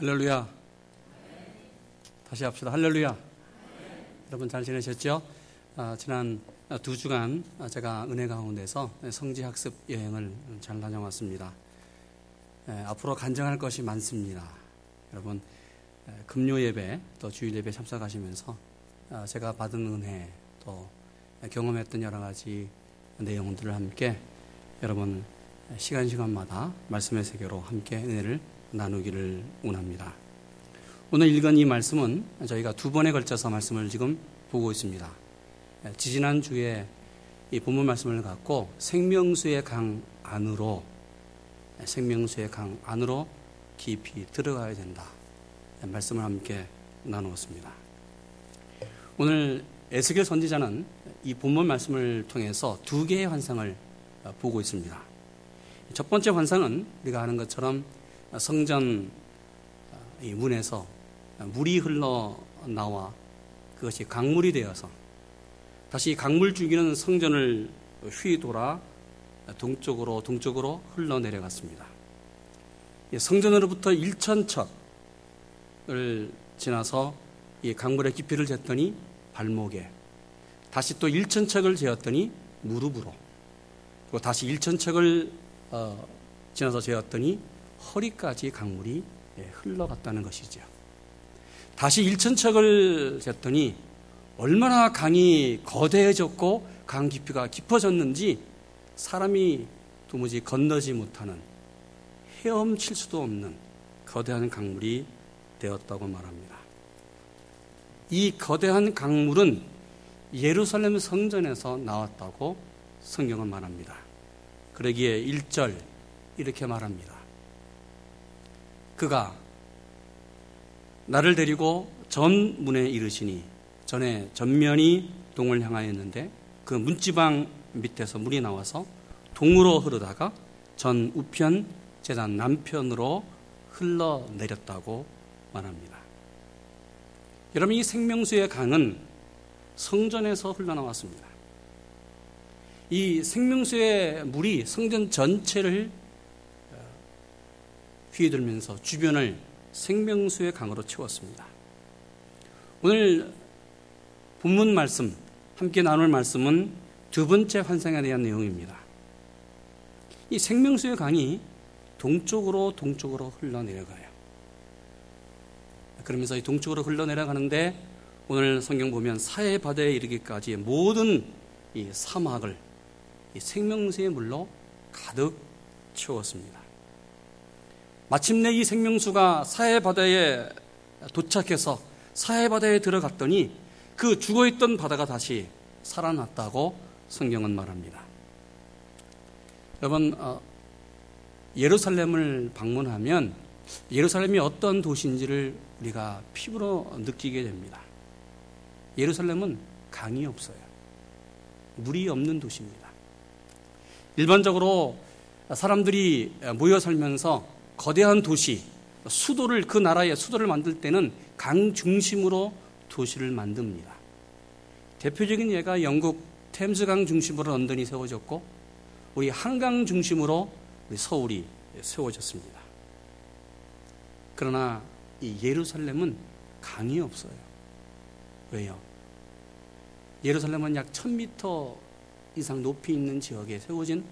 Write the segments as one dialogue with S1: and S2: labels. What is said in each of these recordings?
S1: 할렐루야. 다시 합시다. 할렐루야. 여러분 잘 지내셨죠? 아, 지난 두 주간 제가 은혜 가운데서 성지 학습 여행을 잘 다녀왔습니다. 에, 앞으로 간증할 것이 많습니다. 여러분 에, 금요 예배 또 주일 예배 참석하시면서 아, 제가 받은 은혜 또 경험했던 여러 가지 내용들을 함께 여러분 시간 시간마다 말씀의 세계로 함께 은혜를 나누기를 원합니다. 오늘 읽은 이 말씀은 저희가 두 번에 걸쳐서 말씀을 지금 보고 있습니다. 지지난 주에 이 본문 말씀을 갖고 생명수의 강 안으로 생명수의 강 안으로 깊이 들어가야 된다. 말씀을 함께 나누었습니다. 오늘 에스겔 선지자는 이 본문 말씀을 통해서 두 개의 환상을 보고 있습니다. 첫 번째 환상은 우리가 아는 것처럼 성전 이 문에서 물이 흘러 나와 그것이 강물이 되어서 다시 강물 줄기는 성전을 휘 돌아 동쪽으로 동쪽으로 흘러 내려갔습니다. 성전으로부터 1천척을 지나서 이 강물의 깊이를 쟀더니 발목에 다시 또 1천척을 재었더니 무릎으로 그리고 다시 1천척을 어, 지나서 재었더니 허리까지 강물이 예, 흘러갔다는 것이죠. 다시 1천척을 쟀더니 얼마나 강이 거대해졌고 강 깊이가 깊어졌는지 사람이 도무지 건너지 못하는 헤엄칠 수도 없는 거대한 강물이 되었다고 말합니다. 이 거대한 강물은 예루살렘 성전에서 나왔다고 성경은 말합니다. 그러기에 1절 이렇게 말합니다. 그가 나를 데리고 전문에 이르시니 전에 전면이 동을 향하였는데 그 문지방 밑에서 물이 나와서 동으로 흐르다가 전 우편 재단 남편으로 흘러내렸다고 말합니다. 여러분 이 생명수의 강은 성전에서 흘러나왔습니다. 이 생명수의 물이 성전 전체를 휘들면서 주변을 생명수의 강으로 채웠습니다. 오늘 본문 말씀, 함께 나눌 말씀은 두 번째 환상에 대한 내용입니다. 이 생명수의 강이 동쪽으로 동쪽으로 흘러내려가요. 그러면서 이 동쪽으로 흘러내려가는데 오늘 성경 보면 사해 바다에 이르기까지 모든 이 사막을 이 생명수의 물로 가득 채웠습니다. 마침내 이 생명수가 사해바다에 도착해서 사해바다에 들어갔더니 그 죽어있던 바다가 다시 살아났다고 성경은 말합니다. 여러분, 어, 예루살렘을 방문하면 예루살렘이 어떤 도시인지를 우리가 피부로 느끼게 됩니다. 예루살렘은 강이 없어요. 물이 없는 도시입니다. 일반적으로 사람들이 모여 살면서 거대한 도시, 수도를 그 나라의 수도를 만들 때는 강 중심으로 도시를 만듭니다. 대표적인 예가 영국 템스강 중심으로 런던이 세워졌고 우리 한강 중심으로 우리 서울이 세워졌습니다. 그러나 이 예루살렘은 강이 없어요. 왜요? 예루살렘은 약 1000m 이상 높이 있는 지역에 세워진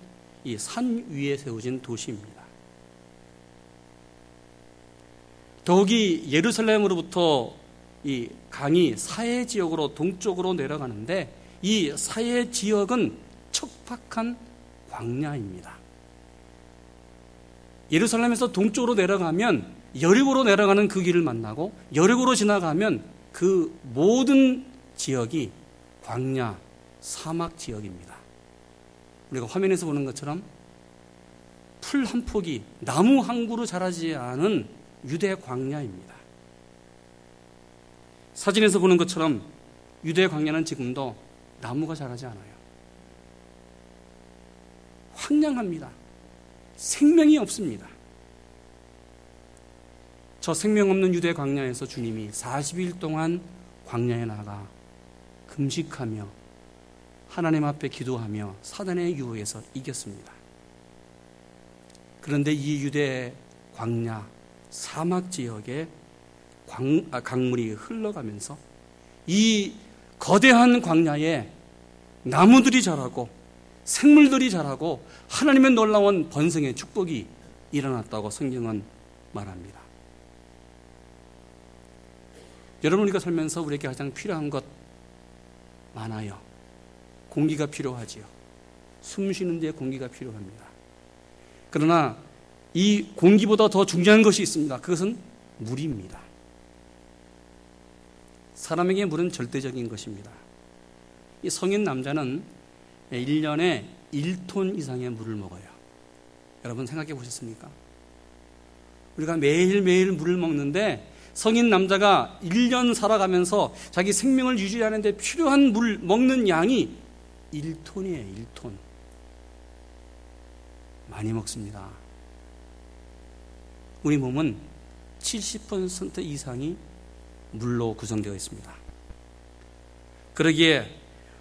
S1: 이 산 위에 세워진 도시입니다. 더욱이 예루살렘으로부터 이 강이 사해 지역으로 동쪽으로 내려가는데 이 사해 지역은 척박한 광야입니다. 예루살렘에서 동쪽으로 내려가면 여리고로 내려가는 그 길을 만나고 여리고로 지나가면 그 모든 지역이 광야, 사막 지역입니다. 우리가 화면에서 보는 것처럼 풀 한 폭이 나무 한 그루 자라지 않은 유대 광야입니다. 사진에서 보는 것처럼 유대 광야는 지금도 나무가 자라지 않아요. 황량합니다. 생명이 없습니다. 저 생명 없는 유대 광야에서 주님이 40일 동안 광야에 나가 금식하며 하나님 앞에 기도하며 사단의 유혹에서 이겼습니다. 그런데 이 유대 광야 사막 지역에 광, 아, 강물이 흘러가면서 이 거대한 광야에 나무들이 자라고 생물들이 자라고 하나님의 놀라운 번성의 축복이 일어났다고 성경은 말합니다. 여러분 우리가 살면서 우리에게 가장 필요한 것 많아요. 공기가 필요하지요. 숨 쉬는 데 공기가 필요합니다. 그러나 이 공기보다 더 중요한 것이 있습니다. 그것은 물입니다. 사람에게 물은 절대적인 것입니다. 이 성인 남자는 1년에 1톤 이상의 물을 먹어요. 여러분 생각해 보셨습니까? 우리가 매일매일 물을 먹는데 성인 남자가 1년 살아가면서 자기 생명을 유지하는데 필요한 물 먹는 양이 1톤이에요, 1톤. 많이 먹습니다. 우리 몸은 70% 이상이 물로 구성되어 있습니다. 그러기에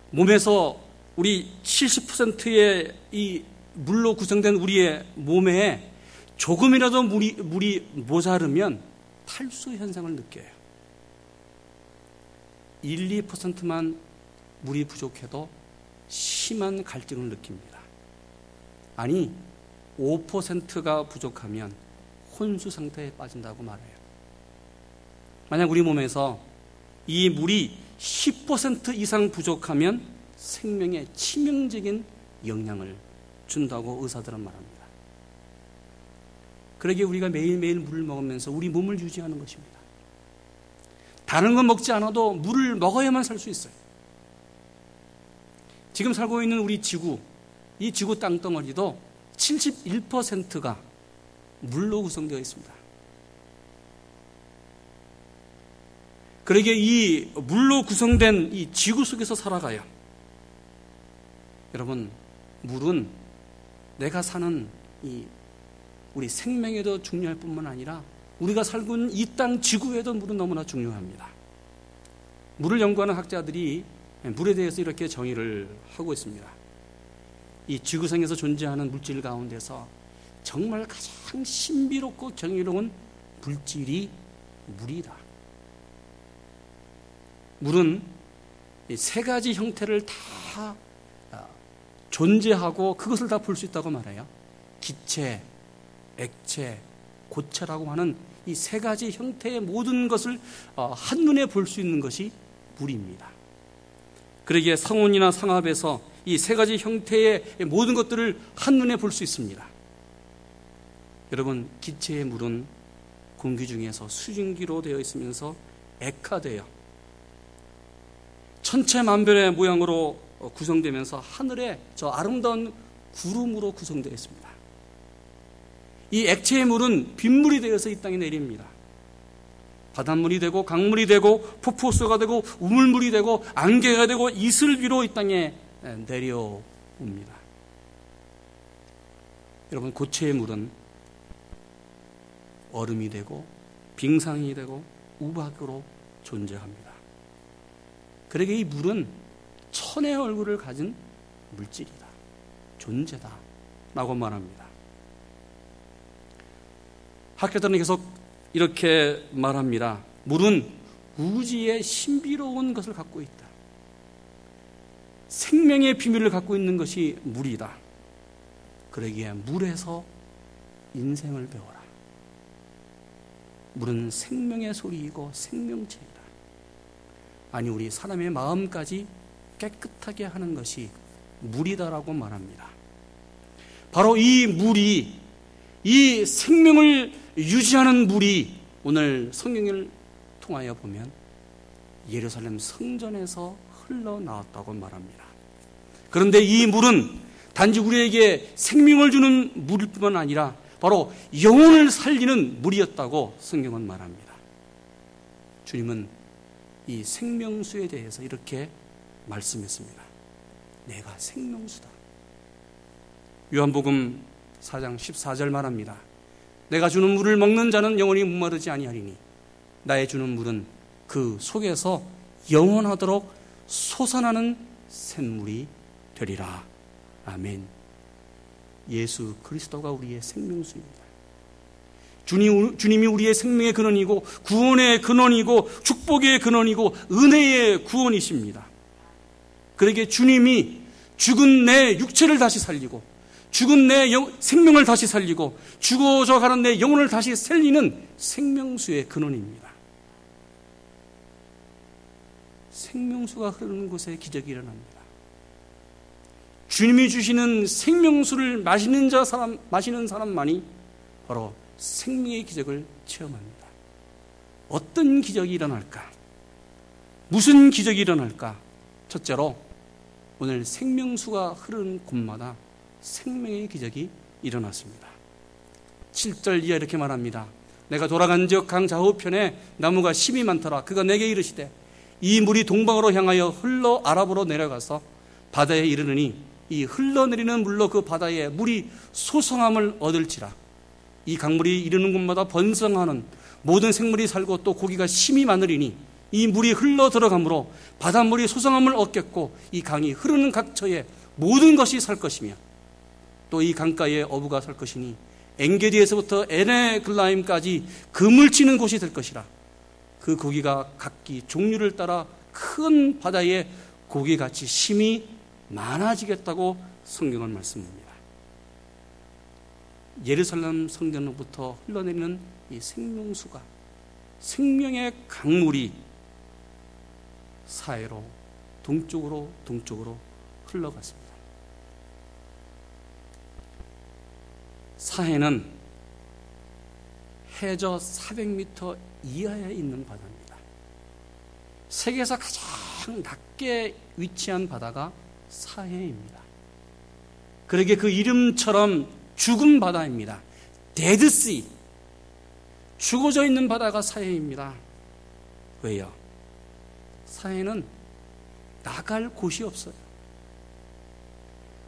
S1: 몸에서 우리 70%의 이 물로 구성된 우리의 몸에 조금이라도 물이, 물이 모자르면 탈수 현상을 느껴요. 1, 2%만 물이 부족해도 심한 갈증을 느낍니다. 아니, 5%가 부족하면 혼수 상태에 빠진다고 말해요. 만약 우리 몸에서 이 물이 10% 이상 부족하면 생명에 치명적인 영향을 준다고 의사들은 말합니다. 그러기에 우리가 매일매일 물을 먹으면서 우리 몸을 유지하는 것입니다. 다른 건 먹지 않아도 물을 먹어야만 살 수 있어요. 지금 살고 있는 우리 지구, 이 지구 땅덩어리도 71%가 물로 구성되어 있습니다. 그러기에 이 물로 구성된 이 지구 속에서 살아가요. 여러분, 물은 내가 사는 이 우리 생명에도 중요할 뿐만 아니라 우리가 살고 있는 이 땅 지구에도 물은 너무나 중요합니다. 물을 연구하는 학자들이 물에 대해서 이렇게 정의를 하고 있습니다. 이 지구상에서 존재하는 물질 가운데서 정말 가장 신비롭고 정의로운 물질이 물이다. 물은 세 가지 형태를 다 아, 존재하고 그것을 다 볼 수 있다고 말해요. 기체, 액체, 고체라고 하는 이 세 가지 형태의 모든 것을 어, 한눈에 볼 수 있는 것이 물입니다. 그러기에 상온이나 상압에서 이 세 가지 형태의 모든 것들을 한눈에 볼 수 있습니다. 여러분, 기체의 물은 공기 중에서 수증기로 되어 있으면서 액화되어 천체만별의 모양으로 구성되면서 하늘에 저 아름다운 구름으로 구성되어 있습니다. 이 액체의 물은 빗물이 되어서 이 땅에 내립니다. 바닷물이 되고 강물이 되고 폭포수가 되고 우물물이 되고 안개가 되고 이슬 위로 이 땅에 내려옵니다. 여러분 고체의 물은 얼음이 되고 빙상이 되고 우박으로 존재합니다. 그러게 이 물은 천의 얼굴을 가진 물질이다. 존재다. 라고 말합니다. 학교들은 계속 이렇게 말합니다. 물은 우주의 신비로운 것을 갖고 있다. 생명의 비밀을 갖고 있는 것이 물이다. 그러기에 물에서 인생을 배워라. 물은 생명의 소리이고 생명체이다. 아니 우리 사람의 마음까지 깨끗하게 하는 것이 물이다라고 말합니다. 바로 이 물이 이 생명을 유지하는 물이 오늘 성경을 통하여 보면 예루살렘 성전에서 흘러나왔다고 말합니다. 그런데 이 물은 단지 우리에게 생명을 주는 물일 뿐만 아니라 바로 영혼을 살리는 물이었다고 성경은 말합니다. 주님은 이 생명수에 대해서 이렇게 말씀했습니다. 내가 생명수다. 요한복음 4장 14절 말합니다. 내가 주는 물을 먹는 자는 영원히 목마르지 아니하리니 나의 주는 물은 그 속에서 영원하도록 솟아나는 샘물이 되리라. 아멘. 예수 그리스도가 우리의 생명수입니다. 주님, 주님이 우리의 생명의 근원이고 구원의 근원이고 축복의 근원이고 은혜의 구원이십니다. 그러기에 주님이 죽은 내 육체를 다시 살리고 죽은 내 영, 생명을 다시 살리고 죽어져 가는 내 영혼을 다시 살리는 생명수의 근원입니다. 생명수가 흐르는 곳에 기적이 일어납니다. 주님이 주시는 생명수를 마시는 자 사람 마시는 사람만이 바로 생명의 기적을 체험합니다. 어떤 기적이 일어날까? 무슨 기적이 일어날까? 첫째로 오늘 생명수가 흐르는 곳마다 생명의 기적이 일어났습니다. 7절 이하 이렇게 말합니다. 내가 돌아간 적 강 좌우편에 나무가 심이 많더라. 그가 내게 이르시되 이 물이 동방으로 향하여 흘러 아랍으로 내려가서 바다에 이르느니 이 흘러내리는 물로 그 바다에 물이 소성함을 얻을지라. 이 강물이 이르는 곳마다 번성하는 모든 생물이 살고 또 고기가 심이 많으리니 이 물이 흘러 들어가므로 바닷물이 소성함을 얻겠고 이 강이 흐르는 각처에 모든 것이 살 것이며 또 이 강가에 어부가 살 것이니 엥게디에서부터 에네글라임까지 그물 치는 곳이 될 것이라 그 고기가 각기 종류를 따라 큰 바다에 고기같이 심이 많아지겠다고 성경은 말씀합니다. 예루살렘 성전으로부터 흘러내리는 이 생명수가 생명의 강물이 사해로 동쪽으로 동쪽으로 흘러갔습니다. 사해는 해저 400m 이하에 있는 바다입니다. 세계에서 가장 낮게 위치한 바다가 사해입니다. 그러게 그 이름처럼 죽은 바다입니다. 데드시. 죽어져 있는 바다가 사해입니다. 왜요? 사해는 나갈 곳이 없어요.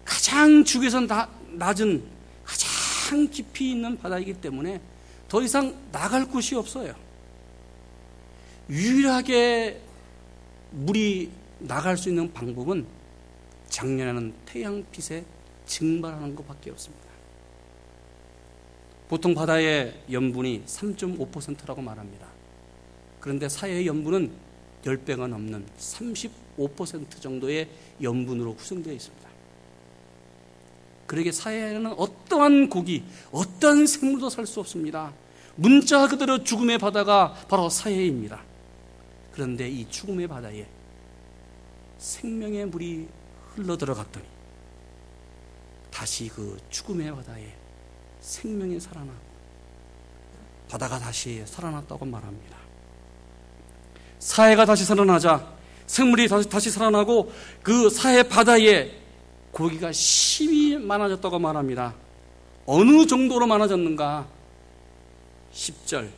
S1: 가장 죽에서 나, 낮은 가장 깊이 있는 바다이기 때문에 더 이상 나갈 곳이 없어요. 유일하게 물이 나갈 수 있는 방법은 작년에는 태양빛에 증발하는 것밖에 없습니다. 보통 바다의 염분이 3.5%라고 말합니다. 그런데 사해의 염분은 10배가 넘는 35% 정도의 염분으로 구성되어 있습니다. 그러게 사해에는 어떠한 고기, 어떠한 생물도 살 수 없습니다. 문자 그대로 죽음의 바다가 바로 사해입니다. 그런데 이 죽음의 바다에 생명의 물이 흘러 들어갔더니 다시 그 죽음의 바다에 생명이 살아나고 바다가 다시 살아났다고 말합니다. 사해가 다시 살아나자 생물이 다시, 다시 살아나고 그 사해 바다에 고기가 심이 많아졌다고 말합니다. 어느 정도로 많아졌는가? 10절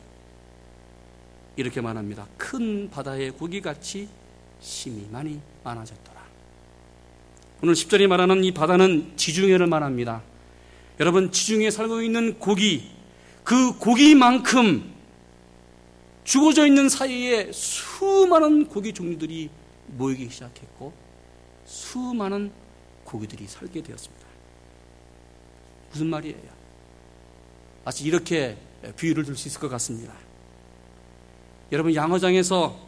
S1: 이렇게 말합니다. 큰 바다의 고기같이 심이 많이 많아졌더라. 오늘 10절이 말하는 이 바다는 지중해를 말합니다. 여러분, 지중해에 살고 있는 고기, 그 고기만큼 죽어져 있는 사이에 수많은 고기 종류들이 모이기 시작했고, 수많은 고기들이 살게 되었습니다. 무슨 말이에요? 마치 이렇게 비유를 들 수 있을 것 같습니다. 여러분 양어장에서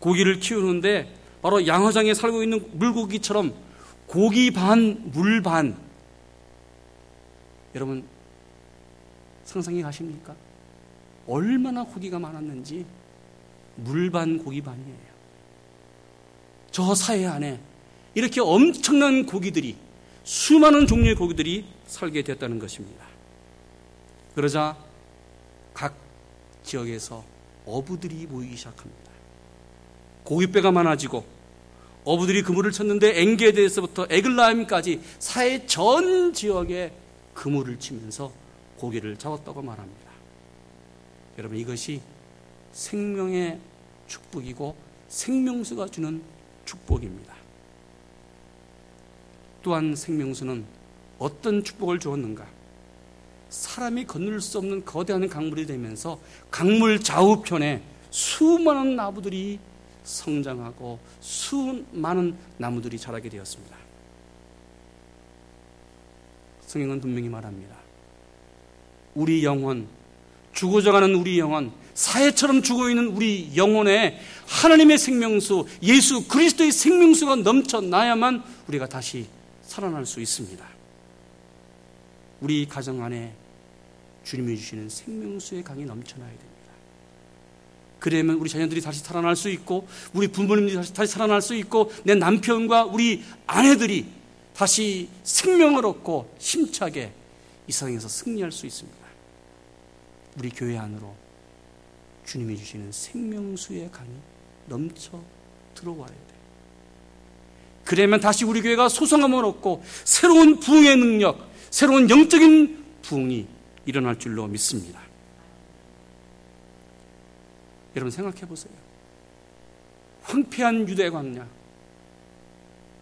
S1: 고기를 키우는데 바로 양어장에 살고 있는 물고기처럼 고기 반, 물 반. 여러분 상상이 가십니까? 얼마나 고기가 많았는지 물 반, 고기 반이에요. 저 사회 안에 이렇게 엄청난 고기들이 수많은 종류의 고기들이 살게 됐다는 것입니다. 그러자 각 지역에서 어부들이 모이기 시작합니다. 고깃배가 많아지고 어부들이 그물을 쳤는데 엥게드에서부터 에글라임까지 사해 전 지역에 그물을 치면서 고기를 잡았다고 말합니다. 여러분 이것이 생명의 축복이고 생명수가 주는 축복입니다. 또한 생명수는 어떤 축복을 주었는가? 사람이 건널 수 없는 거대한 강물이 되면서 강물 좌우편에 수많은 나무들이 성장하고 수많은 나무들이 자라게 되었습니다. 성경은 분명히 말합니다. 우리 영혼, 죽어져 가는 우리 영혼, 사회처럼 죽어 있는 우리 영혼에 하나님의 생명수, 예수 그리스도의 생명수가 넘쳐나야만 우리가 다시 살아날 수 있습니다. 우리 가정 안에 주님이 주시는 생명수의 강이 넘쳐나야 됩니다. 그러면 우리 자녀들이 다시 살아날 수 있고, 우리 부모님들이 다시, 다시 살아날 수 있고, 내 남편과 우리 아내들이 다시 생명을 얻고 힘차게 이 세상에서 승리할 수 있습니다. 우리 교회 안으로 주님이 주시는 생명수의 강이 넘쳐 들어와야 돼. 그러면 다시 우리 교회가 소성함을 얻고 새로운 부흥의 능력, 새로운 영적인 부흥이 일어날 줄로 믿습니다. 여러분 생각해 보세요. 황폐한 유대 광야,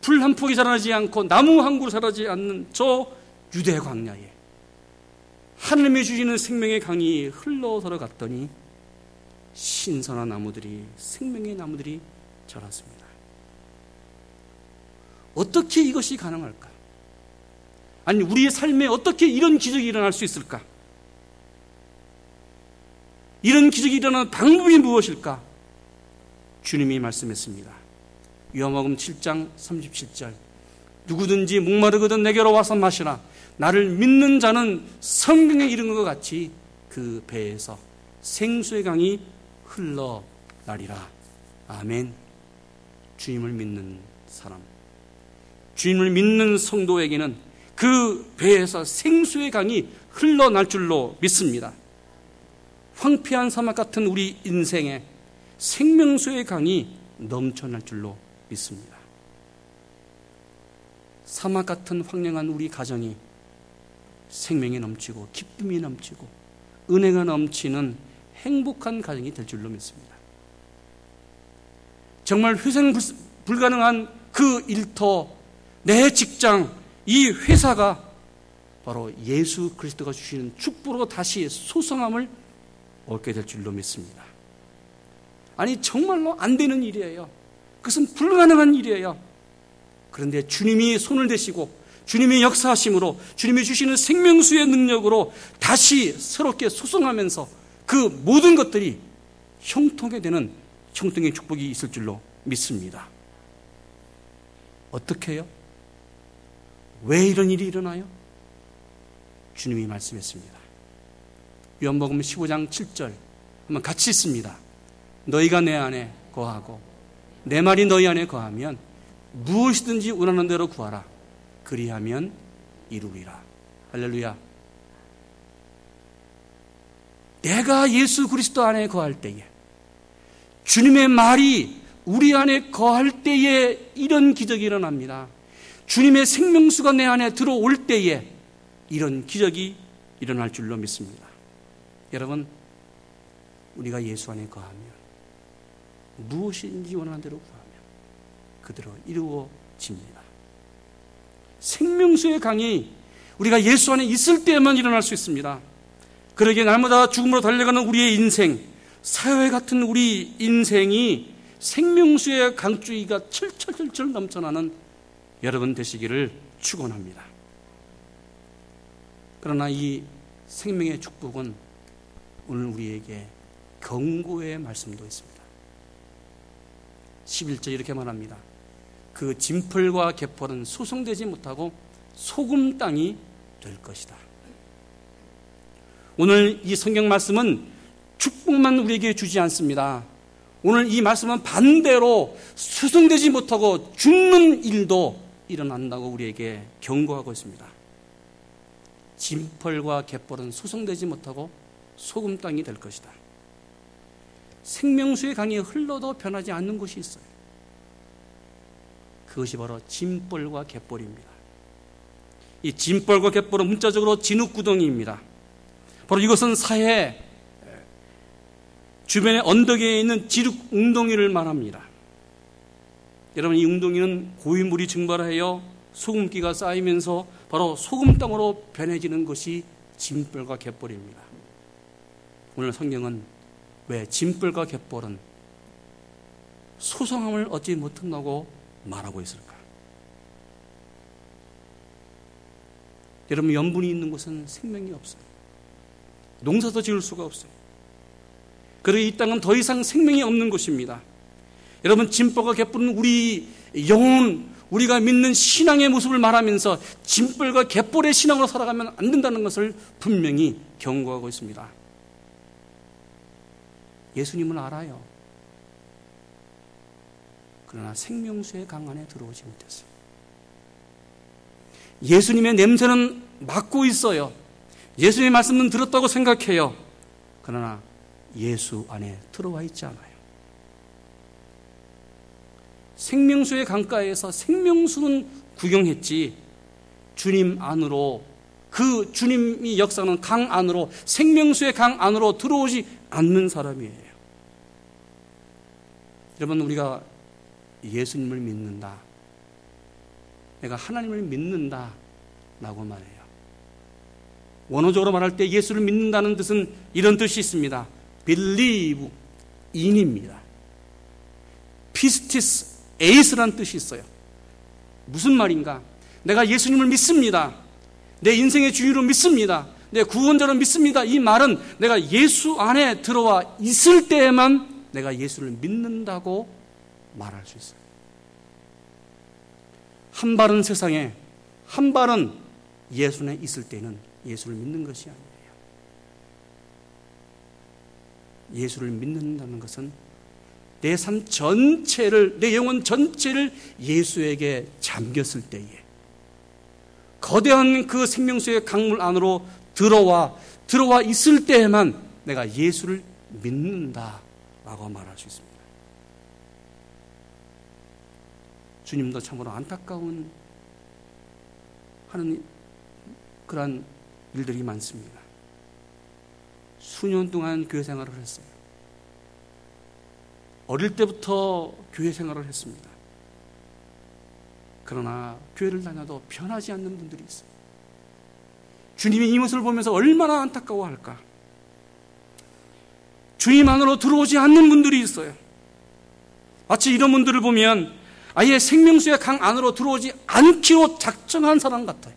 S1: 불 한 폭이 자라지 않고 나무 한 그루 자라지 않는 저 유대 광야에 하나님이 주시는 생명의 강이 흘러 들어갔더니 신선한 나무들이 생명의 나무들이 자랐습니다. 어떻게 이것이 가능할까? 아니 우리의 삶에 어떻게 이런 기적이 일어날 수 있을까? 이런 기적이 일어나는 방법이 무엇일까? 주님이 말씀했습니다. 요한복음 7장 37절 누구든지 목마르거든 내게로 와서 마시라 나를 믿는 자는 성경에 이른 것 같이 그 배에서 생수의 강이 흘러나리라. 아멘. 주님을 믿는 사람. 주님을 믿는 성도에게는 그 배에서 생수의 강이 흘러날 줄로 믿습니다. 황폐한 사막 같은 우리 인생에 생명수의 강이 넘쳐날 줄로 믿습니다. 사막 같은 황량한 우리 가정이 생명이 넘치고 기쁨이 넘치고 은혜가 넘치는 행복한 가정이 될 줄로 믿습니다. 정말 회생 불가능한 그 일터, 내 직장, 이 회사가 바로 예수 그리스도가 주시는 축복으로 다시 소성함을 얻게 될 줄로 믿습니다. 아니, 정말로 안 되는 일이에요. 그것은 불가능한 일이에요. 그런데 주님이 손을 대시고 주님의 역사하심으로 주님이 주시는 생명수의 능력으로 다시 새롭게 소송하면서 그 모든 것들이 형통하게 되는 형통의 축복이 있을 줄로 믿습니다. 어떻게 해요? 왜 이런 일이 일어나요? 주님이 말씀했습니다. 요한복음 15장 7절 한번 같이 있습니다. 너희가 내 안에 거하고 내 말이 너희 안에 거하면 무엇이든지 원하는 대로 구하라. 그리하면 이루리라. 할렐루야. 내가 예수 그리스도 안에 거할 때에 주님의 말이 우리 안에 거할 때에 이런 기적이 일어납니다. 주님의 생명수가 내 안에 들어올 때에 이런 기적이 일어날 줄로 믿습니다. 여러분, 우리가 예수 안에 거하면 무엇인지 원하는 대로 구하면 그대로 이루어집니다. 생명수의 강이 우리가 예수 안에 있을 때에만 일어날 수 있습니다. 그러기에 날마다 죽음으로 달려가는 우리의 인생, 사회 같은 우리 인생이 생명수의 강주의가 철철철철 넘쳐나는 여러분 되시기를 축원합니다. 그러나 이 생명의 축복은 오늘 우리에게 경고의 말씀도 있습니다. 11절 이렇게 말합니다. 그 진풀과 개펄은 수송되지 못하고 소금 땅이 될 것이다. 오늘 이 성경 말씀은 축복만 우리에게 주지 않습니다. 오늘 이 말씀은 반대로 수송되지 못하고 죽는 일도 일어난다고 우리에게 경고하고 있습니다. 진펄과 갯벌은 수송되지 못하고 소금 땅이 될 것이다. 생명수의 강이 흘러도 변하지 않는 곳이 있어요. 그것이 바로 진벌과 갯벌입니다. 이 진벌과 갯벌은 문자적으로 진흙구덩이입니다. 바로 이것은 사해 주변의 언덕에 있는 지륵 웅덩이를 말합니다. 여러분 이 웅덩이는 고인물이 증발하여 소금기가 쌓이면서 바로 소금 땅으로 변해지는 것이 진벌과 갯벌입니다. 오늘 성경은 왜 진벌과 갯벌은 소성함을 얻지 못한다고 말하고 있을까? 여러분, 염분이 있는 곳은 생명이 없어요. 농사도 지을 수가 없어요. 그리고 이 땅은 더 이상 생명이 없는 곳입니다. 여러분 진보가 개뿔은 우리 영혼 우리가 믿는 신앙의 모습을 말하면서 진벌과 갯벌의 신앙으로 살아가면 안 된다는 것을 분명히 경고하고 있습니다. 예수님을 알아요. 그러나 생명수의 강 안에 들어오지 못했어요. 예수님의 냄새는 맡고 있어요. 예수님의 말씀은 들었다고 생각해요. 그러나 예수 안에 들어와 있지 않아요. 생명수의 강가에서 생명수는 구경했지 주님 안으로 그 주님이 역사하는 강 안으로 생명수의 강 안으로 들어오지 않는 사람이에요. 여러분 우리가 예수님을 믿는다. 내가 하나님을 믿는다. 라고 말해요. 원어적으로 말할 때 예수를 믿는다는 뜻은 이런 뜻이 있습니다. believe in입니다. 피스티스 에이스란 뜻이 있어요. 무슨 말인가? 내가 예수님을 믿습니다. 내 인생의 주유로 믿습니다. 내 구원자로 믿습니다. 이 말은 내가 예수 안에 들어와 있을 때에만 내가 예수를 믿는다고 말할 수 있어요. 한 발은 세상에, 한 발은 예수 에 있을 때는 예수를 믿는 것이 아니에요. 예수를 믿는다는 것은 내 삶 전체를, 내 영혼 전체를 예수에게 잠겼을 때에 거대한 그 생명수의 강물 안으로 들어와, 들어와 있을 때에만 내가 예수를 믿는다 라고 말할 수 있습니다. 주님도 참으로 안타까운 하는 그러한 일들이 많습니다. 수년 동안 교회 생활을 했어요. 어릴 때부터 교회 생활을 했습니다. 그러나 교회를 다녀도 변하지 않는 분들이 있어요. 주님이 이 모습을 보면서 얼마나 안타까워할까. 주님 안으로 들어오지 않는 분들이 있어요. 마치 이런 분들을 보면 아예 생명수의 강 안으로 들어오지 않기로 작정한 사람 같아요.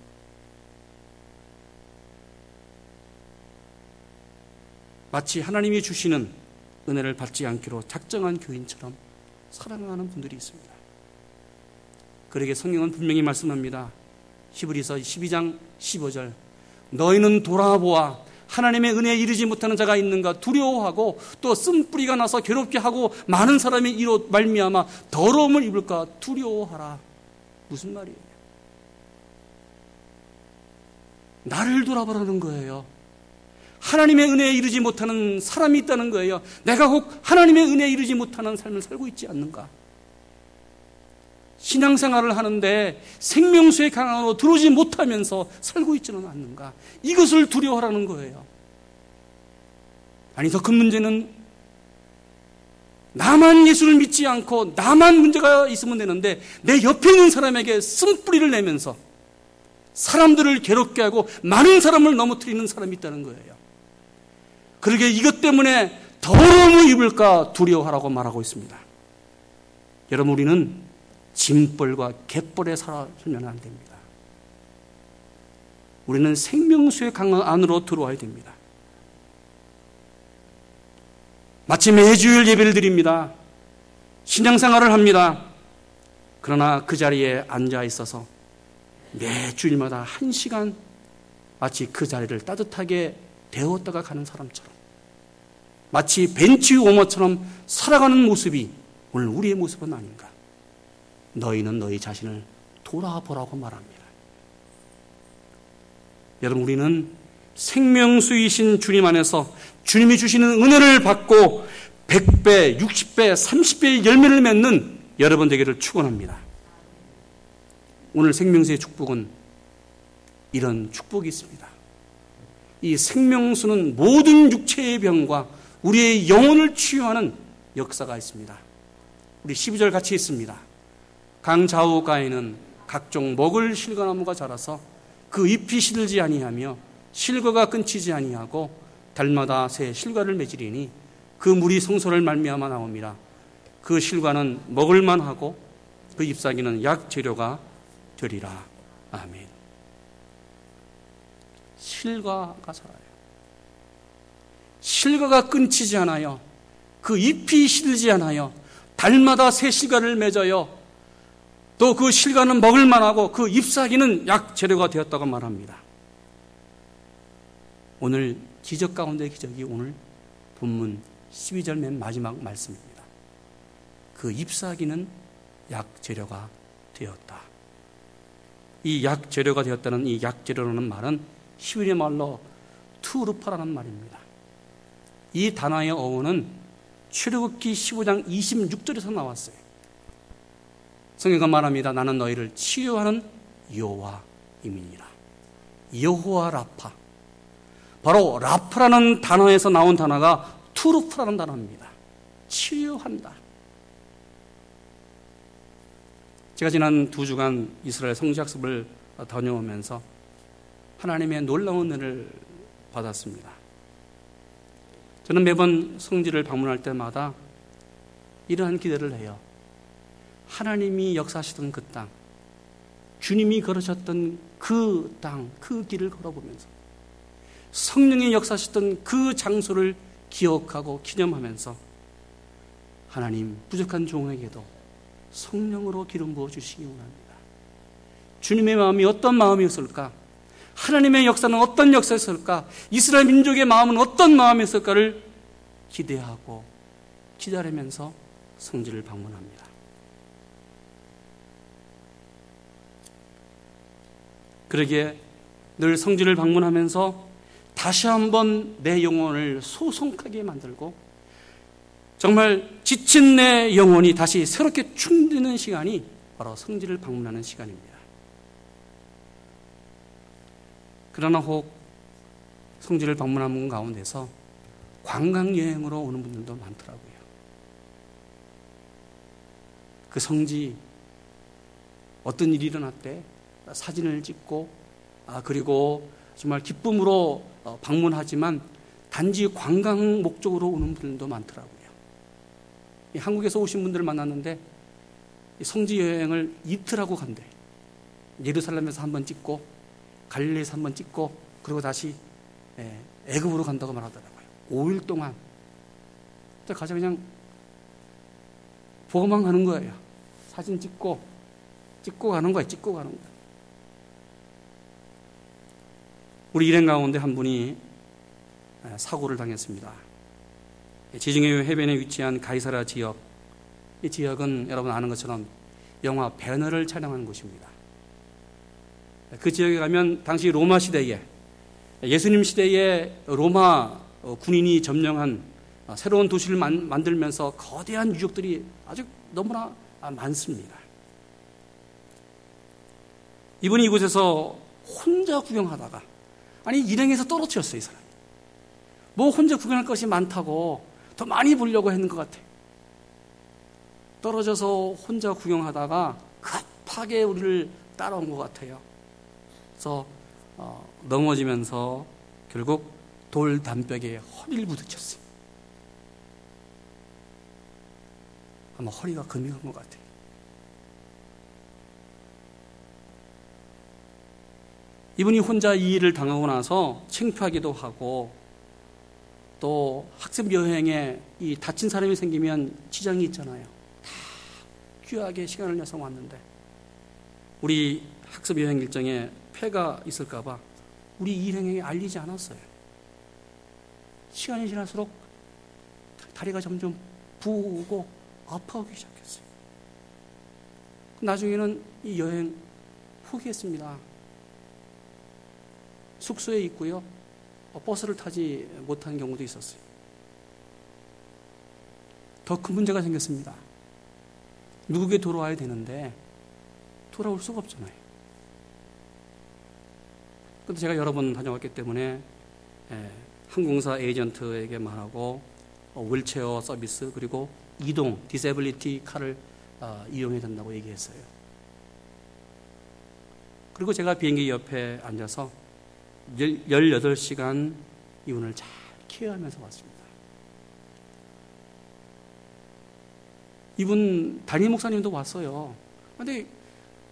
S1: 마치 하나님이 주시는 은혜를 받지 않기로 작정한 교인처럼 살아가는 분들이 있습니다. 그러게 성경은 분명히 말씀합니다. 히브리서 12장 15절 너희는 돌아보아 하나님의 은혜에 이르지 못하는 자가 있는가 두려워하고 또 쓴뿌리가 나서 괴롭게 하고 많은 사람이 이로 말미암아 더러움을 입을까 두려워하라. 무슨 말이에요? 나를 돌아보라는 거예요. 하나님의 은혜에 이르지 못하는 사람이 있다는 거예요. 내가 혹 하나님의 은혜에 이르지 못하는 삶을 살고 있지 않는가? 신앙생활을 하는데 생명수의 강안으로 들어오지 못하면서 살고 있지는 않는가? 이것을 두려워하라는 거예요. 아니, 더 큰 문제는 나만 예수를 믿지 않고 나만 문제가 있으면 되는데 내 옆에 있는 사람에게 쓴뿌리를 내면서 사람들을 괴롭게 하고 많은 사람을 넘어뜨리는 사람이 있다는 거예요. 그러게 이것 때문에 더러움을 입을까 두려워하라고 말하고 있습니다. 여러분, 우리는 짐벌과 갯벌에 살아서면 안 됩니다. 우리는 생명수의 강 안으로 들어와야 됩니다. 마치 매주일 예배를 드립니다. 신앙생활을 합니다. 그러나 그 자리에 앉아 있어서 매 주일마다 한 시간 마치 그 자리를 따뜻하게 데웠다가 가는 사람처럼 마치 벤치 오머처럼 살아가는 모습이 오늘 우리의 모습은 아닌가. 너희는 너희 자신을 돌아보라고 말합니다. 여러분, 우리는 생명수이신 주님 안에서 주님이 주시는 은혜를 받고 100배, 60배, 30배의 열매를 맺는 여러분 되기를 축원합니다. 오늘 생명수의 축복은 이런 축복이 있습니다. 이 생명수는 모든 육체의 병과 우리의 영혼을 치유하는 역사가 있습니다. 우리 12절 같이 있습니다. 강 좌우가에는 각종 먹을 실과나무가 자라서 그 잎이 시들지 아니하며 실과가 끊치지 아니하고 달마다 새 실과를 맺으리니 그 물이 성소를 말미암아 나옵니다. 그 실과는 먹을만 하고 그 잎사귀는 약 재료가 되리라. 아멘. 실과가 살아요. 실과가 끊치지 않아요. 그 잎이 시들지 않아요. 달마다 새 실과를 맺어요. 또 그 실과는 먹을만하고 그 잎사귀는 약 재료가 되었다고 말합니다. 오늘 기적 가운데 기적이 오늘 본문 12절 맨 마지막 말씀입니다. 그 잎사귀는 약 재료가 되었다. 이 약 재료가 되었다는 이 약 재료라는 말은 히브리 말로 투르파라는 말입니다. 이 단어의 어원은 출애굽기 15장 26절에서 나왔어요. 성경가 말합니다. 나는 너희를 치유하는 여호와임이니라. 여호와 라파. 바로 라프라는 단어에서 나온 단어가 투르프라는 단어입니다. 치유한다. 제가 지난 두 주간 이스라엘 성지학습을 다녀오면서 하나님의 놀라운 은혜를 받았습니다. 저는 매번 성지를 방문할 때마다 이러한 기대를 해요. 하나님이 역사하시던 그 땅, 주님이 걸으셨던 그 땅, 그 길을 걸어보면서 성령이 역사하셨던 그 장소를 기억하고 기념하면서 하나님 부족한 종에게도 성령으로 기름 부어 주시기 원합니다. 주님의 마음이 어떤 마음이었을까? 하나님의 역사는 어떤 역사였을까? 이스라엘 민족의 마음은 어떤 마음이었을까를 기대하고 기다리면서 성지를 방문합니다. 그러기에 늘 성지를 방문하면서 다시 한번 내 영혼을 소송하게 만들고 정말 지친 내 영혼이 다시 새롭게 충전되는 시간이 바로 성지를 방문하는 시간입니다. 그러나 혹 성지를 방문하는 가운데서 관광 여행으로 오는 분들도 많더라고요. 그 성지 어떤 일이 일어났대 사진을 찍고 아 그리고 정말 기쁨으로 어, 방문하지만 단지 관광 목적으로 오는 분들도 많더라고요. 한국에서 오신 분들을 만났는데 성지 여행을 이틀 하고 간대. 예루살렘에서 한 번 찍고 갈릴리에서 한 번 찍고 그리고 다시 예, 애굽으로 간다고 말하더라고요. 5일 동안 가서 그냥 보고만 가는 거예요. 사진 찍고 찍고 가는 거예요. 찍고 가는 거예요. 우리 일행 가운데 한 분이 사고를 당했습니다. 지중해 해변에 위치한 가이사라 지역. 이 지역은 여러분 아는 것처럼 영화 배너를 촬영한 곳입니다. 그 지역에 가면 당시 로마 시대에 예수님 시대에 로마 군인이 점령한 새로운 도시를 만들면서 거대한 유적들이 아주 너무나 많습니다. 이분이 이곳에서 혼자 구경하다가 아니 일행에서 떨어뜨렸어요, 이 사람이. 뭐 혼자 구경할 것이 많다고 더 많이 보려고 했는 것 같아요. 떨어져서 혼자 구경하다가 급하게 우리를 따라온 것 같아요. 그래서 어, 넘어지면서 결국 돌 담벽에 허리를 부딪혔어요. 아마 허리가 금이 간 것 같아요. 이분이 혼자 이 일을 당하고 나서 창피하기도 하고 또 학습 여행에 이 다친 사람이 생기면 지장이 있잖아요. 다 귀하게 시간을 내서 왔는데 우리 학습 여행 일정에 폐가 있을까봐 우리 일행에게 알리지 않았어요. 시간이 지날수록 다리가 점점 부고 아파하기 시작했어요. 나중에는 이 여행 포기했습니다. 숙소에 있고요. 어, 버스를 타지 못한 경우도 있었어요. 더 큰 문제가 생겼습니다. 미국에 돌아와야 되는데 돌아올 수가 없잖아요. 근데 제가 여러 번 다녀왔기 때문에 예, 항공사 에이전트에게 말하고 어, 윌체어 서비스 그리고 이동 디세빌리티 카를 어, 이용해야 된다고 얘기했어요. 그리고 제가 비행기 옆에 앉아서 18시간 이혼을 잘 케어하면서 왔습니다. 이분 담임 목사님도 왔어요. 근데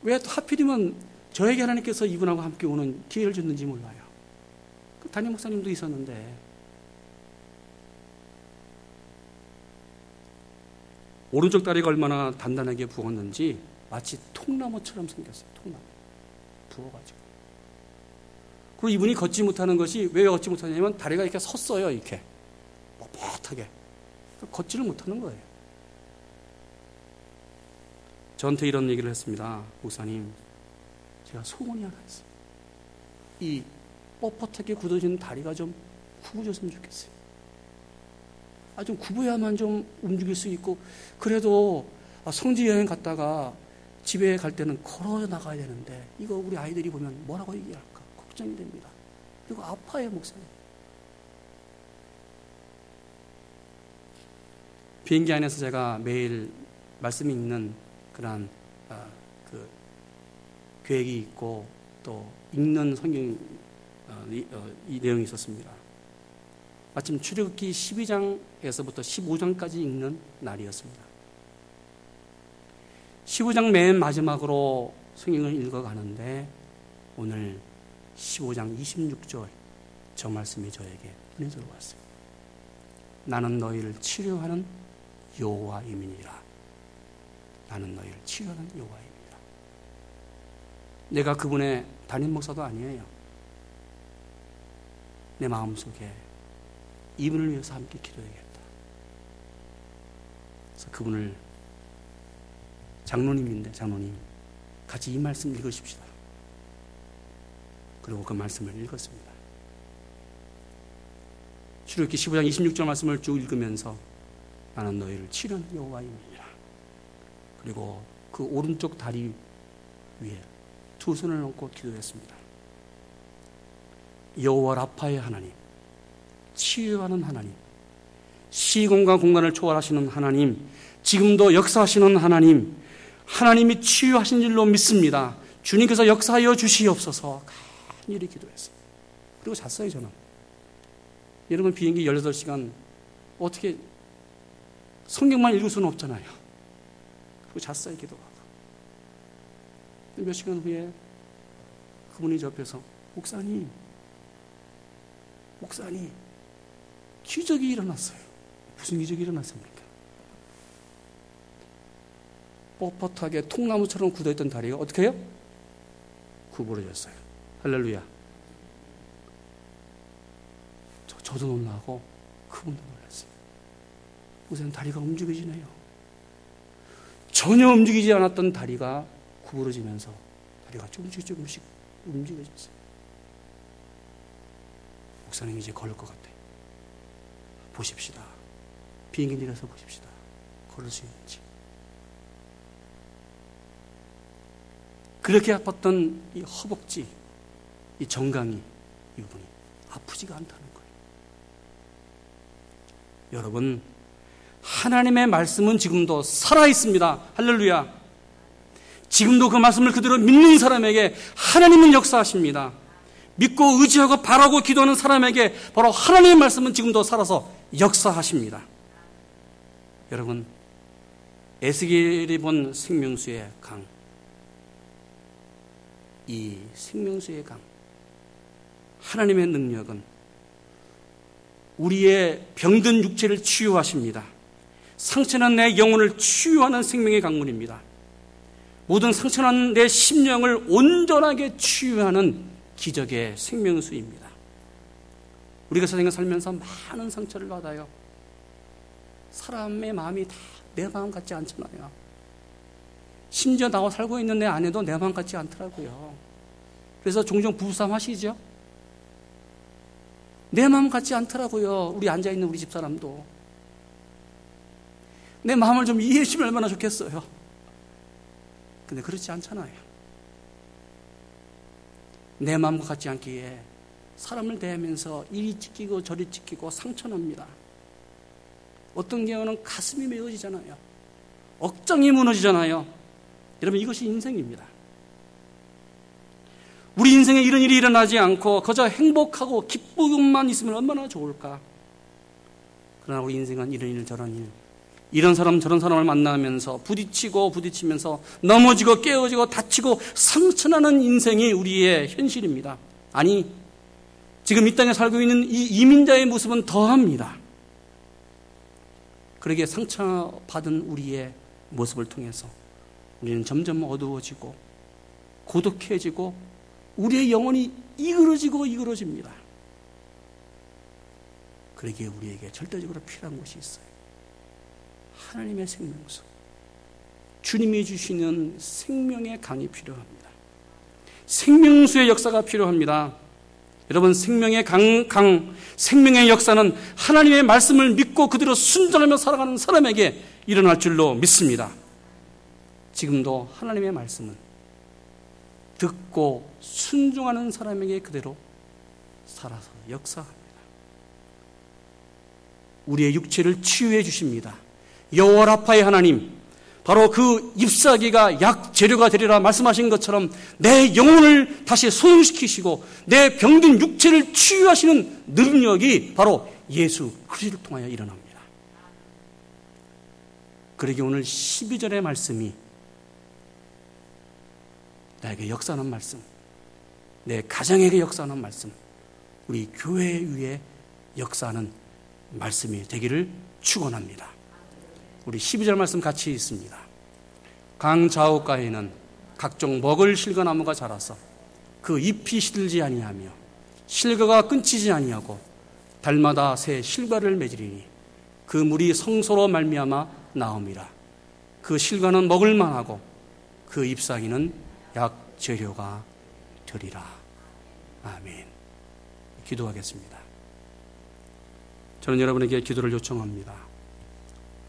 S1: 왜 하필이면 저에게 하나님께서 이분하고 함께 오는 기회를 줬는지 몰라요. 그 담임 목사님도 있었는데 오른쪽 다리가 얼마나 단단하게 부었는지 마치 통나무처럼 생겼어요. 통나무 부어가지고. 그리고 이분이 걷지 못하는 것이 왜 걷지 못하냐면 다리가 이렇게 섰어요. 이렇게. 뻣뻣하게. 걷지를 못하는 거예요. 저한테 이런 얘기를 했습니다. 목사님, 제가 소원이 하나 있어요. 이 뻣뻣하게 굳어진 다리가 좀 구부졌으면 좋겠어요. 아, 좀 굽어야만 좀 움직일 수 있고, 그래도 아, 성지 여행 갔다가 집에 갈 때는 걸어 나가야 되는데, 이거 우리 아이들이 보면 뭐라고 얘기할까? 걱정이 됩니다. 그리고 아파요, 목사님. 비행기 안에서 제가 매일 말씀이 있는 그러한 아, 그 계획이 있고 또 읽는 성경 어, 이, 어, 이 내용이 있었습니다. 마침 출애굽기 12장에서부터 15장까지 읽는 날이었습니다. 15장 맨 마지막으로 성경을 읽어가는데 오늘 15장 26절 저 말씀이 저에게 눈에 들어왔어요. 나는 너희를 치료하는 여호와임이니라. 나는 너희를 치료하는 여호와입니다. 내가 그분의 담임 목사도 아니에요. 내 마음 속에 이분을 위해서 함께 기도해야겠다. 그래서 그분을 장로님인데 장로님 같이 이 말씀 읽으십시다. 그리고 그 말씀을 읽었습니다. 출애굽기 15장 26절 말씀을 쭉 읽으면서 나는 너희를 치료하는 여호와입니다. 그리고 그 오른쪽 다리 위에 두 손을 얹고 기도했습니다. 여호와 라파의 하나님, 치유하는 하나님, 시공과 공간을 초월하시는 하나님, 지금도 역사하시는 하나님, 하나님이 치유하신 일로 믿습니다. 주님께서 역사하여 주시옵소서. 간절히 기도했어요. 그리고 잤어요, 저는. 여러분 비행기 18시간 어떻게 성경만 읽을 수는 없잖아요. 그리고 잤어요, 기도하고. 몇 시간 후에 그분이 저 옆에서 목사님, 목사님, 기적이 일어났어요. 무슨 기적이 일어났습니까? 뻣뻣하게 통나무처럼 굳어있던 다리가 어떻게 해요? 구부러졌어요. 할렐루야. 저, 저도 놀라고 그분도 놀랐어요. 우선 다리가 움직여지네요. 전혀 움직이지 않았던 다리가 구부러지면서 다리가 조금씩 조금씩 움직여졌어요. 목사님 이제 걸을 것 같아요. 보십시다. 비행기 내려서 보십시다. 걸을 수 있는지. 그렇게 아팠던 이 허벅지, 이 정강이, 이 부분이 아프지가 않다는 거예요. 여러분, 하나님의 말씀은 지금도 살아있습니다. 할렐루야. 지금도 그 말씀을 그대로 믿는 사람에게 하나님은 역사하십니다. 믿고 의지하고 바라고 기도하는 사람에게 바로 하나님의 말씀은 지금도 살아서 역사하십니다. 여러분, 에스겔이 본 생명수의 강, 이 생명수의 강, 하나님의 능력은 우리의 병든 육체를 치유하십니다. 상처난 내 영혼을 치유하는 생명의 강물입니다. 모든 상처난 내 심령을 온전하게 치유하는 기적의 생명수입니다. 우리가 세상에 살면서 많은 상처를 받아요. 사람의 마음이 다 내 마음 같지 않잖아요. 심지어 나와 살고 있는 내 아내도 내 마음 같지 않더라고요. 그래서 종종 부부싸움 하시죠? 내 마음 같지 않더라고요. 우리 앉아있는 우리 집사람도. 내 마음을 좀 이해해 주면 얼마나 좋겠어요. 근데 그렇지 않잖아요. 내 마음과 같지 않기에 사람을 대하면서 이리 찢기고 저리 찢기고 상처납니다. 어떤 경우는 가슴이 메어지잖아요. 억장이 무너지잖아요. 여러분 이것이 인생입니다. 우리 인생에 이런 일이 일어나지 않고 그저 행복하고 기쁨만 있으면 얼마나 좋을까. 그러나 우리 인생은 이런 일 저런 일 이런 사람 저런 사람을 만나면서 부딪히고 부딪히면서 넘어지고 깨어지고 다치고 상처나는 인생이 우리의 현실입니다. 아니 지금 이 땅에 살고 있는 이 이민자의 모습은 더합니다. 그러게 상처받은 우리의 모습을 통해서 우리는 점점 어두워지고 고독해지고 우리의 영혼이 이그러지고 이그러집니다. 그러기에 우리에게 절대적으로 필요한 것이 있어요. 하나님의 생명수. 주님이 주시는 생명의 강이 필요합니다. 생명수의 역사가 필요합니다. 여러분, 생명의 강, 강, 생명의 역사는 하나님의 말씀을 믿고 그대로 순전하며 살아가는 사람에게 일어날 줄로 믿습니다. 지금도 하나님의 말씀은 듣고 순종하는 사람에게 그대로 살아서 역사합니다. 우리의 육체를 치유해 주십니다. 여호와 라파의 하나님, 바로 그 잎사귀가 약 재료가 되리라 말씀하신 것처럼 내 영혼을 다시 소용시키시고 내 병든 육체를 치유하시는 능력이 바로 예수 그리스도를 통하여 일어납니다. 그러기 오늘 12절의 말씀이 나에게 역사하는 말씀, 내 가정에게 역사하는 말씀, 우리 교회 위에 역사하는 말씀이 되기를 축원합니다. 우리 12절 말씀 같이 있습니다. 강 좌우가에는 각종 먹을 실과나무가 자라서 그 잎이 시들지 아니하며 실과가 끊치지 아니하고 달마다 새 실과를 맺으리니 그 물이 성소로 말미암아 나옵니다. 그 실과는 먹을 만하고 그 잎사귀는 약 재료가 되리라. 아멘. 기도하겠습니다. 저는 여러분에게 기도를 요청합니다.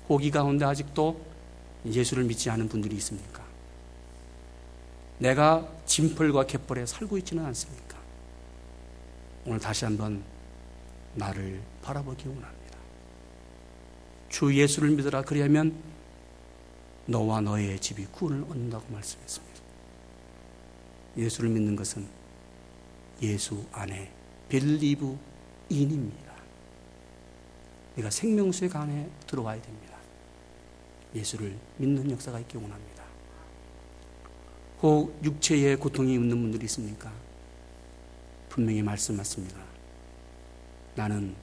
S1: 호기 가운데 아직도 예수를 믿지 않은 분들이 있습니까? 내가 짐벌과 갯벌에 살고 있지는 않습니까? 오늘 다시 한번 나를 바라보기 원합니다. 주 예수를 믿으라 그리하면 너와 너의 집이 구원을 얻는다고 말씀했습니다. 예수를 믿는 것은 예수 안에 벨리브 인입니다. 네가 생명수의 강에 들어와야 됩니다. 예수를 믿는 역사가 있기 원합니다. 혹 육체의 고통이 있는 분들이 있습니까? 분명히 말씀하십니다. 나는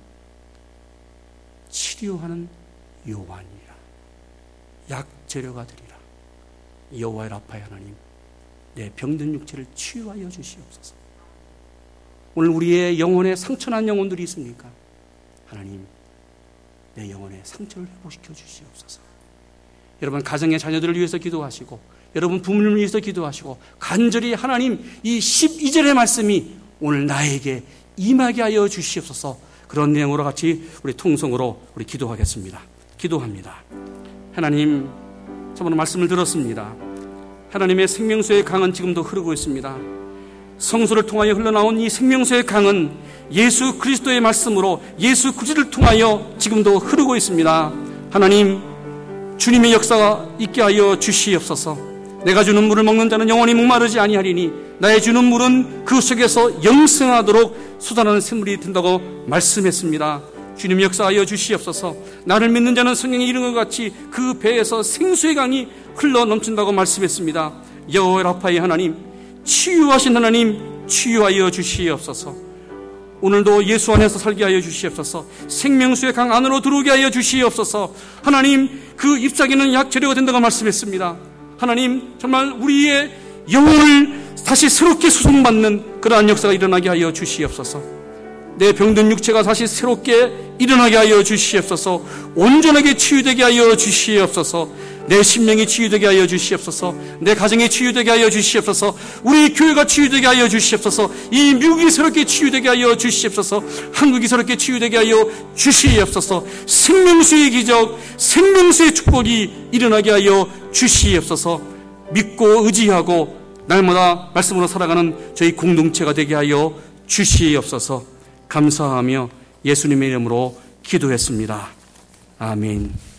S1: 치료하는 요한이라. 약 재료가 되리라. 여호와의 라파의 하나님, 내 병든 육체를 치유하여 주시옵소서. 오늘 우리의 영혼에 상처난 영혼들이 있습니까? 하나님, 내 영혼에 상처를 회복시켜 주시옵소서. 여러분 가정의 자녀들을 위해서 기도하시고 여러분 부모님을 위해서 기도하시고 간절히 하나님 이 12절의 말씀이 오늘 나에게 임하게 하여 주시옵소서 그런 내용으로 같이 우리 통성으로 우리 기도하겠습니다. 기도합니다. 하나님, 저번에 말씀을 들었습니다. 하나님의 생명수의 강은 지금도 흐르고 있습니다. 성소를 통하여 흘러나온 이 생명수의 강은 예수 그리스도의 말씀으로 예수 그리스도를 통하여 지금도 흐르고 있습니다. 하나님, 주님의 역사가 있게 하여 주시옵소서. 내가 주는 물을 먹는 자는 영원히 목마르지 아니하리니 나의 주는 물은 그 속에서 영생하도록 쏟아나는 샘물이 된다고 말씀했습니다. 주님 역사하여 주시옵소서. 나를 믿는 자는 성령이 이른 것 같이 그 배에서 생수의 강이 흘러 넘친다고 말씀했습니다. 여호와 라파의 하나님, 치유하신 하나님, 치유하여 주시옵소서. 오늘도 예수 안에서 살게 하여 주시옵소서. 생명수의 강 안으로 들어오게 하여 주시옵소서. 하나님, 그 잎사귀는 약 재료가 된다고 말씀했습니다. 하나님, 정말 우리의 영혼을 다시 새롭게 수송받는 그러한 역사가 일어나게 하여 주시옵소서. 내 병든 육체가 다시 새롭게 일어나게 하여 주시옵소서. 온전하게 치유되게 하여 주시옵소서. 내 신명이 치유되게 하여 주시옵소서. 내 가정이 치유되게 하여 주시옵소서. 우리 교회가 치유되게 하여 주시옵소서. 이 미국이 새롭게 치유되게 하여 주시옵소서. 한국이 새롭게 치유되게 하여 주시옵소서. 생명수의 기적, 생명수의 축복이 일어나게 하여 주시옵소서. 믿고 의지하고 날마다 말씀으로 살아가는 저희 공동체가 되게 하여 주시옵소서. 감사하며 예수님의 이름으로 기도했습니다. 아멘.